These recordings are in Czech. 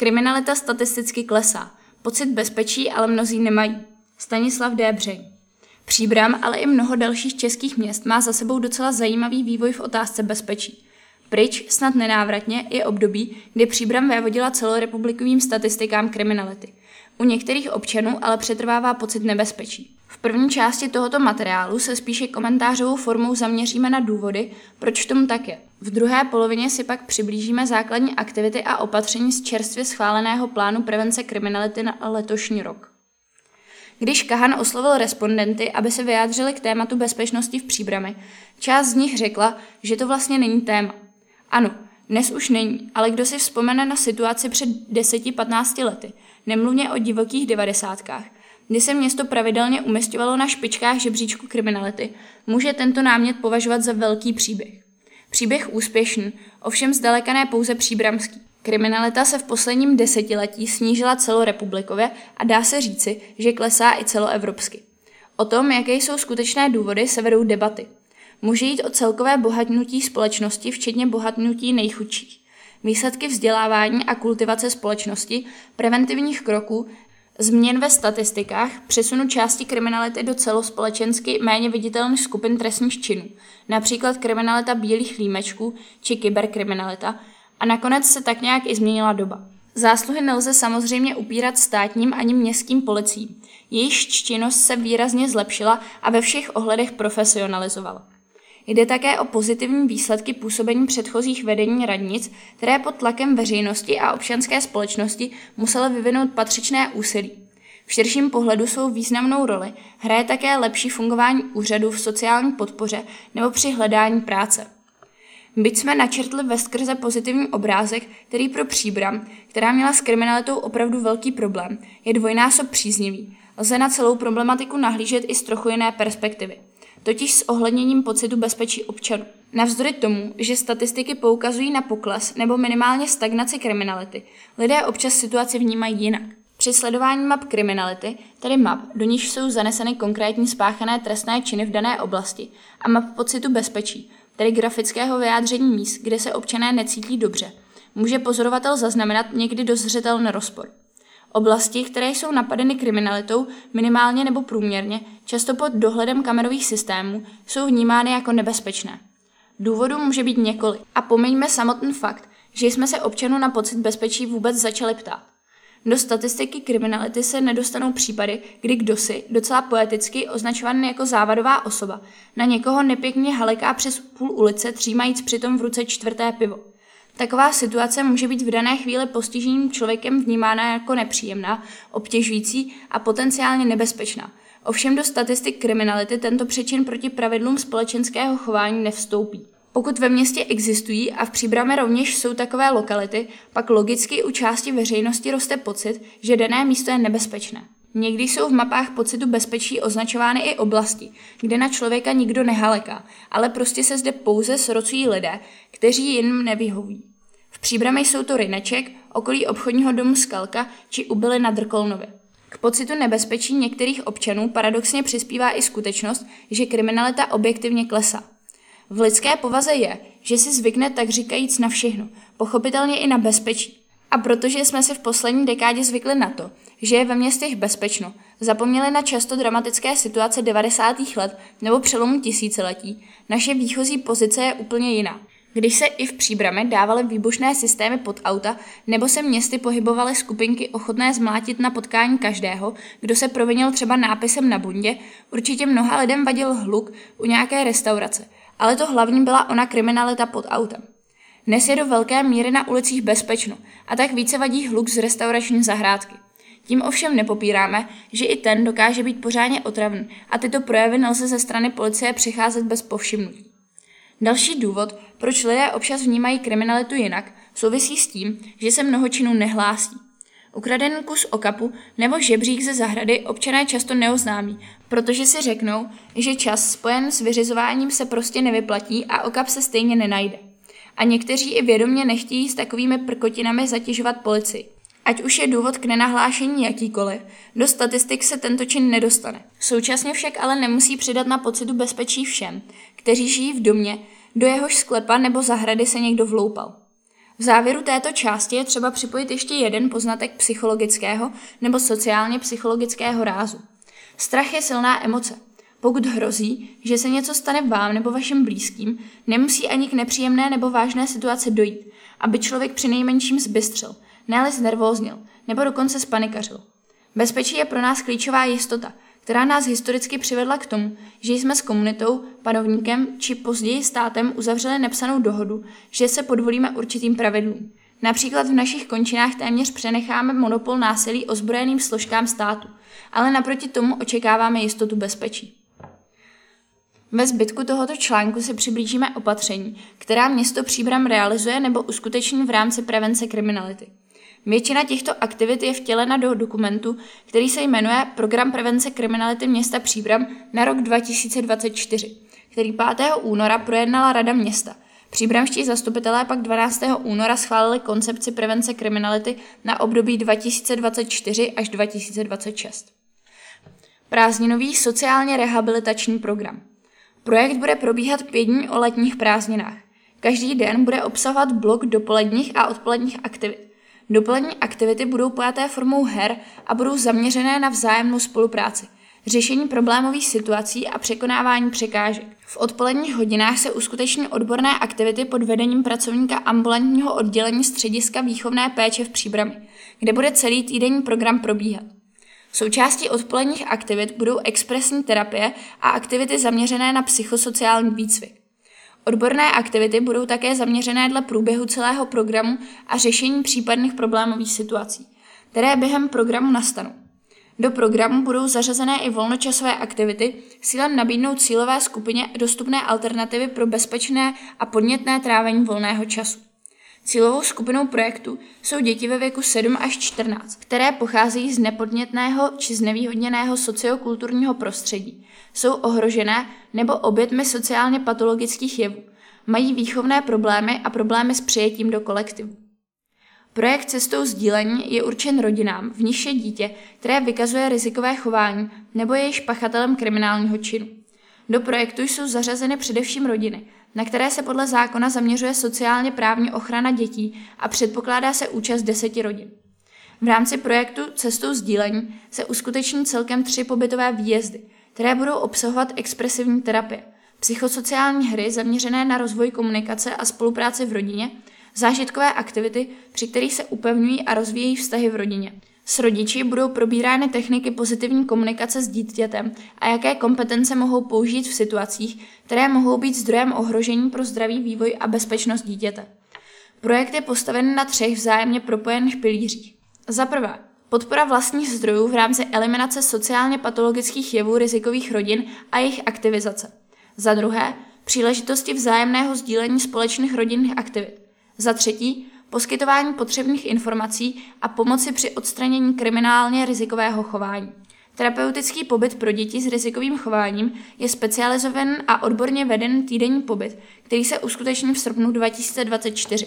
Kriminalita statisticky klesá. Pocit bezpečí ale mnozí nemají. Stanislav Débřej. Příbram, ale i mnoho dalších českých měst má za sebou docela zajímavý vývoj v otázce bezpečí. Pryč, snad nenávratně, je období, kdy Příbram vévodila celorepublikovým statistikám kriminality. U některých občanů ale přetrvává pocit nebezpečí. V první části tohoto materiálu se spíše komentářovou formou zaměříme na důvody, proč tomu tak je. V druhé polovině si pak přiblížíme základní aktivity a opatření z čerstvě schváleného plánu prevence kriminality na letošní rok. Když Kahan oslovil respondenty, aby se vyjádřili k tématu bezpečnosti v příbrami, část z nich řekla, že to vlastně není téma. Ano, dnes už není, ale kdo si vzpomene na situaci před 10-15 lety, nemluvně o divokých devadesátkách, kdy se město pravidelně umistovalo na špičkách žebříčku kriminality, může tento námět považovat za velký příběh. Příběh úspěšný, ovšem zdaleka ne pouze příbramský. Kriminalita se v posledním desetiletí snížila celorepublikově a dá se říci, že klesá i celoevropsky. O tom, jaké jsou skutečné důvody, se vedou debaty. Může jít o celkové bohatnutí společnosti, včetně bohatnutí nejchudších. Výsledky vzdělávání a kultivace společnosti, preventivních kroků, změn ve statistikách, přesunu části kriminality do celospolečensky méně viditelných skupin trestních činů, například kriminalita bílých límečků či kyberkriminalita, a nakonec se tak nějak i změnila doba. Zásluhy nelze samozřejmě upírat státním ani městským policím. Jejich činnost se výrazně zlepšila a ve všech ohledech profesionalizovala. Jde také o pozitivní výsledky působení předchozích vedení radnic, které pod tlakem veřejnosti a občanské společnosti musely vyvinout patřičné úsilí. V širším pohledu svou významnou roli hraje také lepší fungování úřadů v sociální podpoře nebo při hledání práce. Byť jsme načrtli ve skrze pozitivní obrázek, který pro příbram, která měla s kriminalitou opravdu velký problém, je dvojnásob příznivý. Lze na celou problematiku nahlížet i z trochu jiné perspektivy totiž s ohledněním pocitu bezpečí občanů. Navzdory tomu, že statistiky poukazují na pokles nebo minimálně stagnaci kriminality, lidé občas situaci vnímají jinak. Při sledování map kriminality, tedy map, do níž jsou zaneseny konkrétní spáchané trestné činy v dané oblasti, a map pocitu bezpečí, tedy grafického vyjádření míst, kde se občané necítí dobře, může pozorovatel zaznamenat někdy dost zřetelný rozpor. Oblasti, které jsou napadeny kriminalitou minimálně nebo průměrně, často pod dohledem kamerových systémů, jsou vnímány jako nebezpečné. Důvodů může být několik a pomeňme samotný fakt, že jsme se občanů na pocit bezpečí vůbec začali ptát. Do statistiky kriminality se nedostanou případy, kdy kdo si, docela poeticky označovaný jako závadová osoba, na někoho nepěkně haleká přes půl ulice, třímajíc přitom v ruce čtvrté pivo. Taková situace může být v dané chvíli postiženým člověkem vnímána jako nepříjemná, obtěžující a potenciálně nebezpečná. Ovšem do statistik kriminality tento přečin proti pravidlům společenského chování nevstoupí. Pokud ve městě existují a v příbrame rovněž jsou takové lokality, pak logicky u části veřejnosti roste pocit, že dané místo je nebezpečné. Někdy jsou v mapách pocitu bezpečí označovány i oblasti, kde na člověka nikdo nehaleká, ale prostě se zde pouze srocují lidé, kteří jim nevyhoví. V příbrami jsou to Ryneček, okolí obchodního domu Skalka či Ubily na Drkolnově. K pocitu nebezpečí některých občanů paradoxně přispívá i skutečnost, že kriminalita objektivně klesá. V lidské povaze je, že si zvykne tak říkajíc na všechno, pochopitelně i na bezpečí. A protože jsme si v poslední dekádě zvykli na to, že je ve městech bezpečno, zapomněli na často dramatické situace 90. let nebo přelomu tisíciletí, naše výchozí pozice je úplně jiná. Když se i v příbrami dávaly výbušné systémy pod auta, nebo se městy pohybovaly skupinky ochotné zmlátit na potkání každého, kdo se provinil třeba nápisem na bundě, určitě mnoha lidem vadil hluk u nějaké restaurace. Ale to hlavní byla ona kriminalita pod autem. Dnes je do velké míry na ulicích bezpečno a tak více vadí hluk z restaurační zahrádky. Tím ovšem nepopíráme, že i ten dokáže být pořádně otravný a tyto projevy nelze ze strany policie přecházet bez povšimnutí. Další důvod, proč lidé občas vnímají kriminalitu jinak, souvisí s tím, že se mnoho činů nehlásí. Ukradený kus okapu nebo žebřík ze zahrady občané často neoznámí, protože si řeknou, že čas spojen s vyřizováním se prostě nevyplatí a okap se stejně nenajde. A někteří i vědomě nechtějí s takovými prkotinami zatěžovat policii. Ať už je důvod k nenahlášení jakýkoliv, do statistik se tento čin nedostane. Současně však ale nemusí přidat na pocitu bezpečí všem, kteří žijí v domě, do jehož sklepa nebo zahrady se někdo vloupal. V závěru této části je třeba připojit ještě jeden poznatek psychologického nebo sociálně psychologického rázu. Strach je silná emoce. Pokud hrozí, že se něco stane vám nebo vašim blízkým, nemusí ani k nepříjemné nebo vážné situaci dojít, aby člověk při nejmenším zbystřil, ne znervóznil nebo dokonce spanikařil. Bezpečí je pro nás klíčová jistota, která nás historicky přivedla k tomu, že jsme s komunitou, panovníkem či později státem uzavřeli nepsanou dohodu, že se podvolíme určitým pravidlům. Například v našich končinách téměř přenecháme monopol násilí ozbrojeným složkám státu, ale naproti tomu očekáváme jistotu bezpečí. Ve zbytku tohoto článku si přiblížíme opatření, která město Příbram realizuje nebo uskuteční v rámci prevence kriminality. Většina těchto aktivit je vtělena do dokumentu, který se jmenuje Program prevence kriminality města Příbram na rok 2024, který 5. února projednala Rada města. Příbramští zastupitelé pak 12. února schválili koncepci prevence kriminality na období 2024 až 2026. Prázdninový sociálně rehabilitační program. Projekt bude probíhat pět dní o letních prázdninách. Každý den bude obsahovat blok dopoledních a odpoledních aktivit. Dopolední aktivity budou pojaté formou her a budou zaměřené na vzájemnou spolupráci, řešení problémových situací a překonávání překážek. V odpoledních hodinách se uskuteční odborné aktivity pod vedením pracovníka ambulantního oddělení střediska výchovné péče v Příbrami, kde bude celý týdenní program probíhat. Součástí odpoledních aktivit budou expresní terapie a aktivity zaměřené na psychosociální výcvik. Odborné aktivity budou také zaměřené dle průběhu celého programu a řešení případných problémových situací, které během programu nastanou. Do programu budou zařazené i volnočasové aktivity s cílem nabídnout cílové skupině dostupné alternativy pro bezpečné a podnětné trávení volného času. Cílovou skupinou projektu jsou děti ve věku 7 až 14, které pocházejí z nepodnětného či znevýhodněného sociokulturního prostředí, jsou ohrožené nebo obětmi sociálně patologických jevů, mají výchovné problémy a problémy s přijetím do kolektivu. Projekt Cestou sdílení je určen rodinám, v níž je dítě, které vykazuje rizikové chování nebo je již pachatelem kriminálního činu. Do projektu jsou zařazeny především rodiny, na které se podle zákona zaměřuje sociálně právní ochrana dětí a předpokládá se účast deseti rodin. V rámci projektu Cestou sdílení se uskuteční celkem tři pobytové výjezdy, které budou obsahovat expresivní terapie, psychosociální hry zaměřené na rozvoj komunikace a spolupráci v rodině, zážitkové aktivity, při kterých se upevňují a rozvíjejí vztahy v rodině. S rodiči budou probírány techniky pozitivní komunikace s dítětem a jaké kompetence mohou použít v situacích, které mohou být zdrojem ohrožení pro zdravý vývoj a bezpečnost dítěte. Projekt je postaven na třech vzájemně propojených pilířích. Za prvé, podpora vlastních zdrojů v rámci eliminace sociálně patologických jevů rizikových rodin a jejich aktivizace. Za druhé, příležitosti vzájemného sdílení společných rodinných aktivit. Za třetí, poskytování potřebných informací a pomoci při odstranění kriminálně rizikového chování. Terapeutický pobyt pro děti s rizikovým chováním je specializovaný a odborně veden týdenní pobyt, který se uskuteční v srpnu 2024.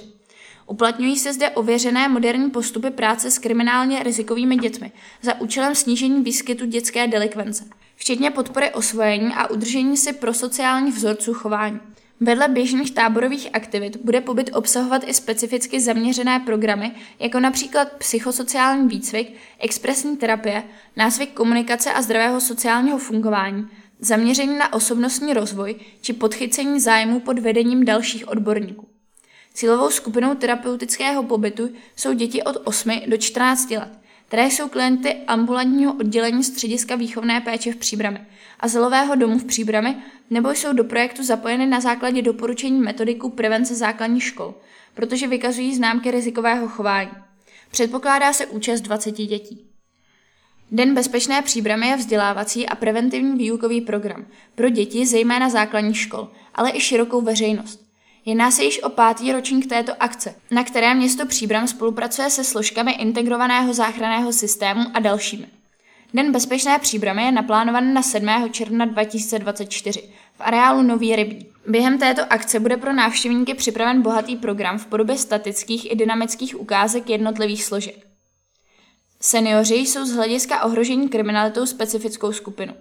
Uplatňují se zde ověřené moderní postupy práce s kriminálně rizikovými dětmi za účelem snížení výskytu dětské delikvence, včetně podpory osvojení a udržení si pro sociální vzorců chování. Vedle běžných táborových aktivit bude pobyt obsahovat i specificky zaměřené programy, jako například psychosociální výcvik, expresní terapie, nácvik komunikace a zdravého sociálního fungování, zaměření na osobnostní rozvoj či podchycení zájmu pod vedením dalších odborníků. Cílovou skupinou terapeutického pobytu jsou děti od 8 do 14 let, které jsou klienty ambulantního oddělení střediska výchovné péče v Příbrami a zelového domu v Příbrami nebo jsou do projektu zapojeny na základě doporučení metodiku prevence základních škol, protože vykazují známky rizikového chování. Předpokládá se účast 20 dětí. Den bezpečné příbramy je vzdělávací a preventivní výukový program pro děti zejména základních škol, ale i širokou veřejnost. Jedná se již o pátý ročník této akce, na které město Příbram spolupracuje se složkami integrovaného záchranného systému a dalšími. Den bezpečné příbramy je naplánovaný na 7. června 2024 v areálu Nový Rybí. Během této akce bude pro návštěvníky připraven bohatý program v podobě statických i dynamických ukázek jednotlivých složek. Seniori jsou z hlediska ohrožení kriminalitou specifickou skupinu.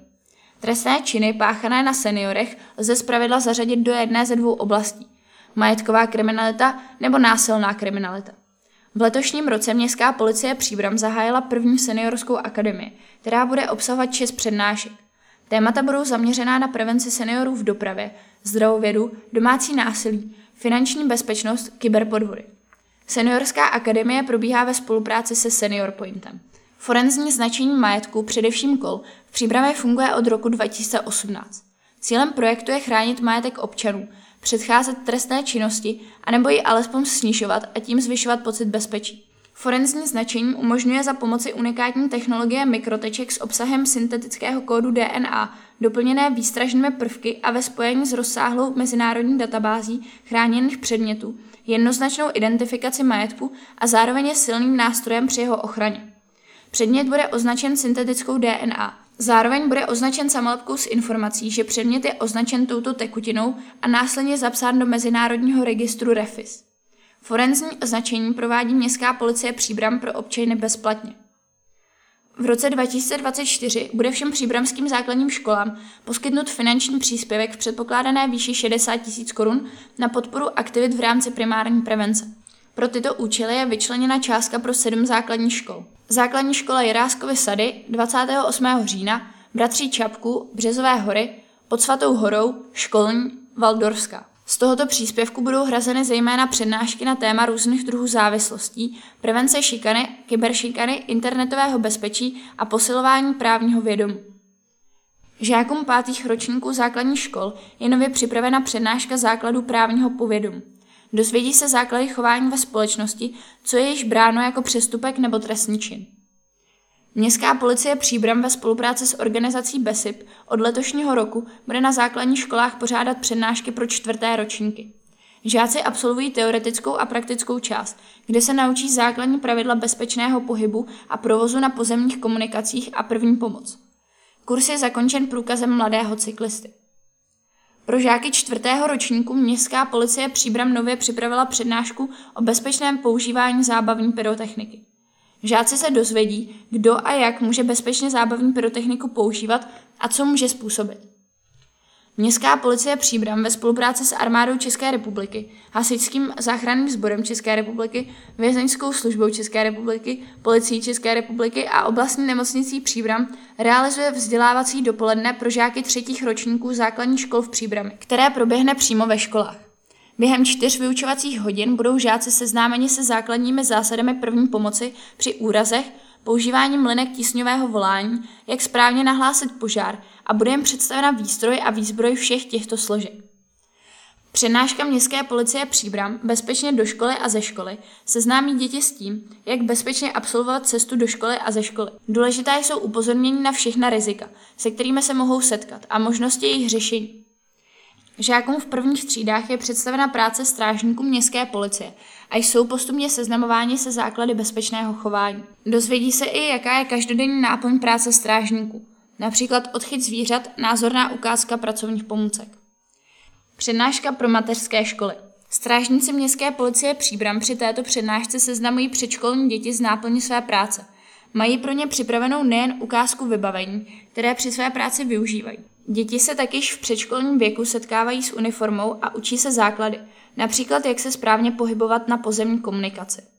Trestné činy páchané na seniorech lze zpravidla zařadit do jedné ze dvou oblastí – majetková kriminalita nebo násilná kriminalita. V letošním roce městská policie Příbram zahájila první seniorskou akademii, která bude obsahovat šest přednášek. Témata budou zaměřená na prevenci seniorů v dopravě, zdravovědu, domácí násilí, finanční bezpečnost, kyberpodvody. Seniorská akademie probíhá ve spolupráci se Senior Pointem. Forenzní značení majetku, především kol, v přípravě funguje od roku 2018. Cílem projektu je chránit majetek občanů, předcházet trestné činnosti anebo ji alespoň snižovat a tím zvyšovat pocit bezpečí. Forenzní značení umožňuje za pomoci unikátní technologie mikroteček s obsahem syntetického kódu DNA, doplněné výstražnými prvky a ve spojení s rozsáhlou mezinárodní databází chráněných předmětů, jednoznačnou identifikaci majetku a zároveň je silným nástrojem při jeho ochraně. Předmět bude označen syntetickou DNA. Zároveň bude označen samolepkou s informací, že předmět je označen touto tekutinou a následně zapsán do Mezinárodního registru REFIS. Forenzní označení provádí Městská policie Příbram pro občany bezplatně. V roce 2024 bude všem příbramským základním školám poskytnut finanční příspěvek v předpokládané výši 60 tisíc korun na podporu aktivit v rámci primární prevence. Pro tyto účely je vyčleněna částka pro sedm základních škol. Základní škola Jiráskovy sady 28. října, Bratří Čapku, Březové hory, pod Svatou horou, Školní, Valdorská. Z tohoto příspěvku budou hrazeny zejména přednášky na téma různých druhů závislostí, prevence šikany, kyberšikany, internetového bezpečí a posilování právního vědomí. Žákům pátých ročníků základních škol je nově připravena přednáška základů právního povědomí. Dozvědí se základy chování ve společnosti, co je již bráno jako přestupek nebo trestní čin. Městská policie Příbram ve spolupráci s organizací BESIP od letošního roku bude na základních školách pořádat přednášky pro čtvrté ročníky. Žáci absolvují teoretickou a praktickou část, kde se naučí základní pravidla bezpečného pohybu a provozu na pozemních komunikacích a první pomoc. Kurs je zakončen průkazem mladého cyklisty. Pro žáky čtvrtého ročníku Městská policie Příbram nově připravila přednášku o bezpečném používání zábavní pyrotechniky. Žáci se dozvědí, kdo a jak může bezpečně zábavní pyrotechniku používat a co může způsobit. Městská policie Příbram ve spolupráci s armádou České republiky, Hasičským záchranným sborem České republiky, Vězeňskou službou České republiky, Policií České republiky a oblastní nemocnicí Příbram realizuje vzdělávací dopoledne pro žáky třetích ročníků základních škol v Příbrami, které proběhne přímo ve školách. Během čtyř vyučovacích hodin budou žáci seznámeni se základními zásadami první pomoci při úrazech, používání mlinek tísňového volání, jak správně nahlásit požár a bude jim představena výstroj a výzbroj všech těchto složek. Přednáška Městské policie Příbram bezpečně do školy a ze školy seznámí děti s tím, jak bezpečně absolvovat cestu do školy a ze školy. Důležitá jsou upozornění na všechna rizika, se kterými se mohou setkat a možnosti jejich řešení. Žákům v prvních třídách je představena práce strážníků městské policie a jsou postupně seznamováni se základy bezpečného chování. Dozvědí se i, jaká je každodenní náplň práce strážníků, například odchyt zvířat, názorná ukázka pracovních pomůcek. Přednáška pro mateřské školy. Strážníci městské policie Příbram při této přednášce seznamují předškolní děti z náplní své práce. Mají pro ně připravenou nejen ukázku vybavení, které při své práci využívají. Děti se takyž v předškolním věku setkávají s uniformou a učí se základy, například jak se správně pohybovat na pozemní komunikaci.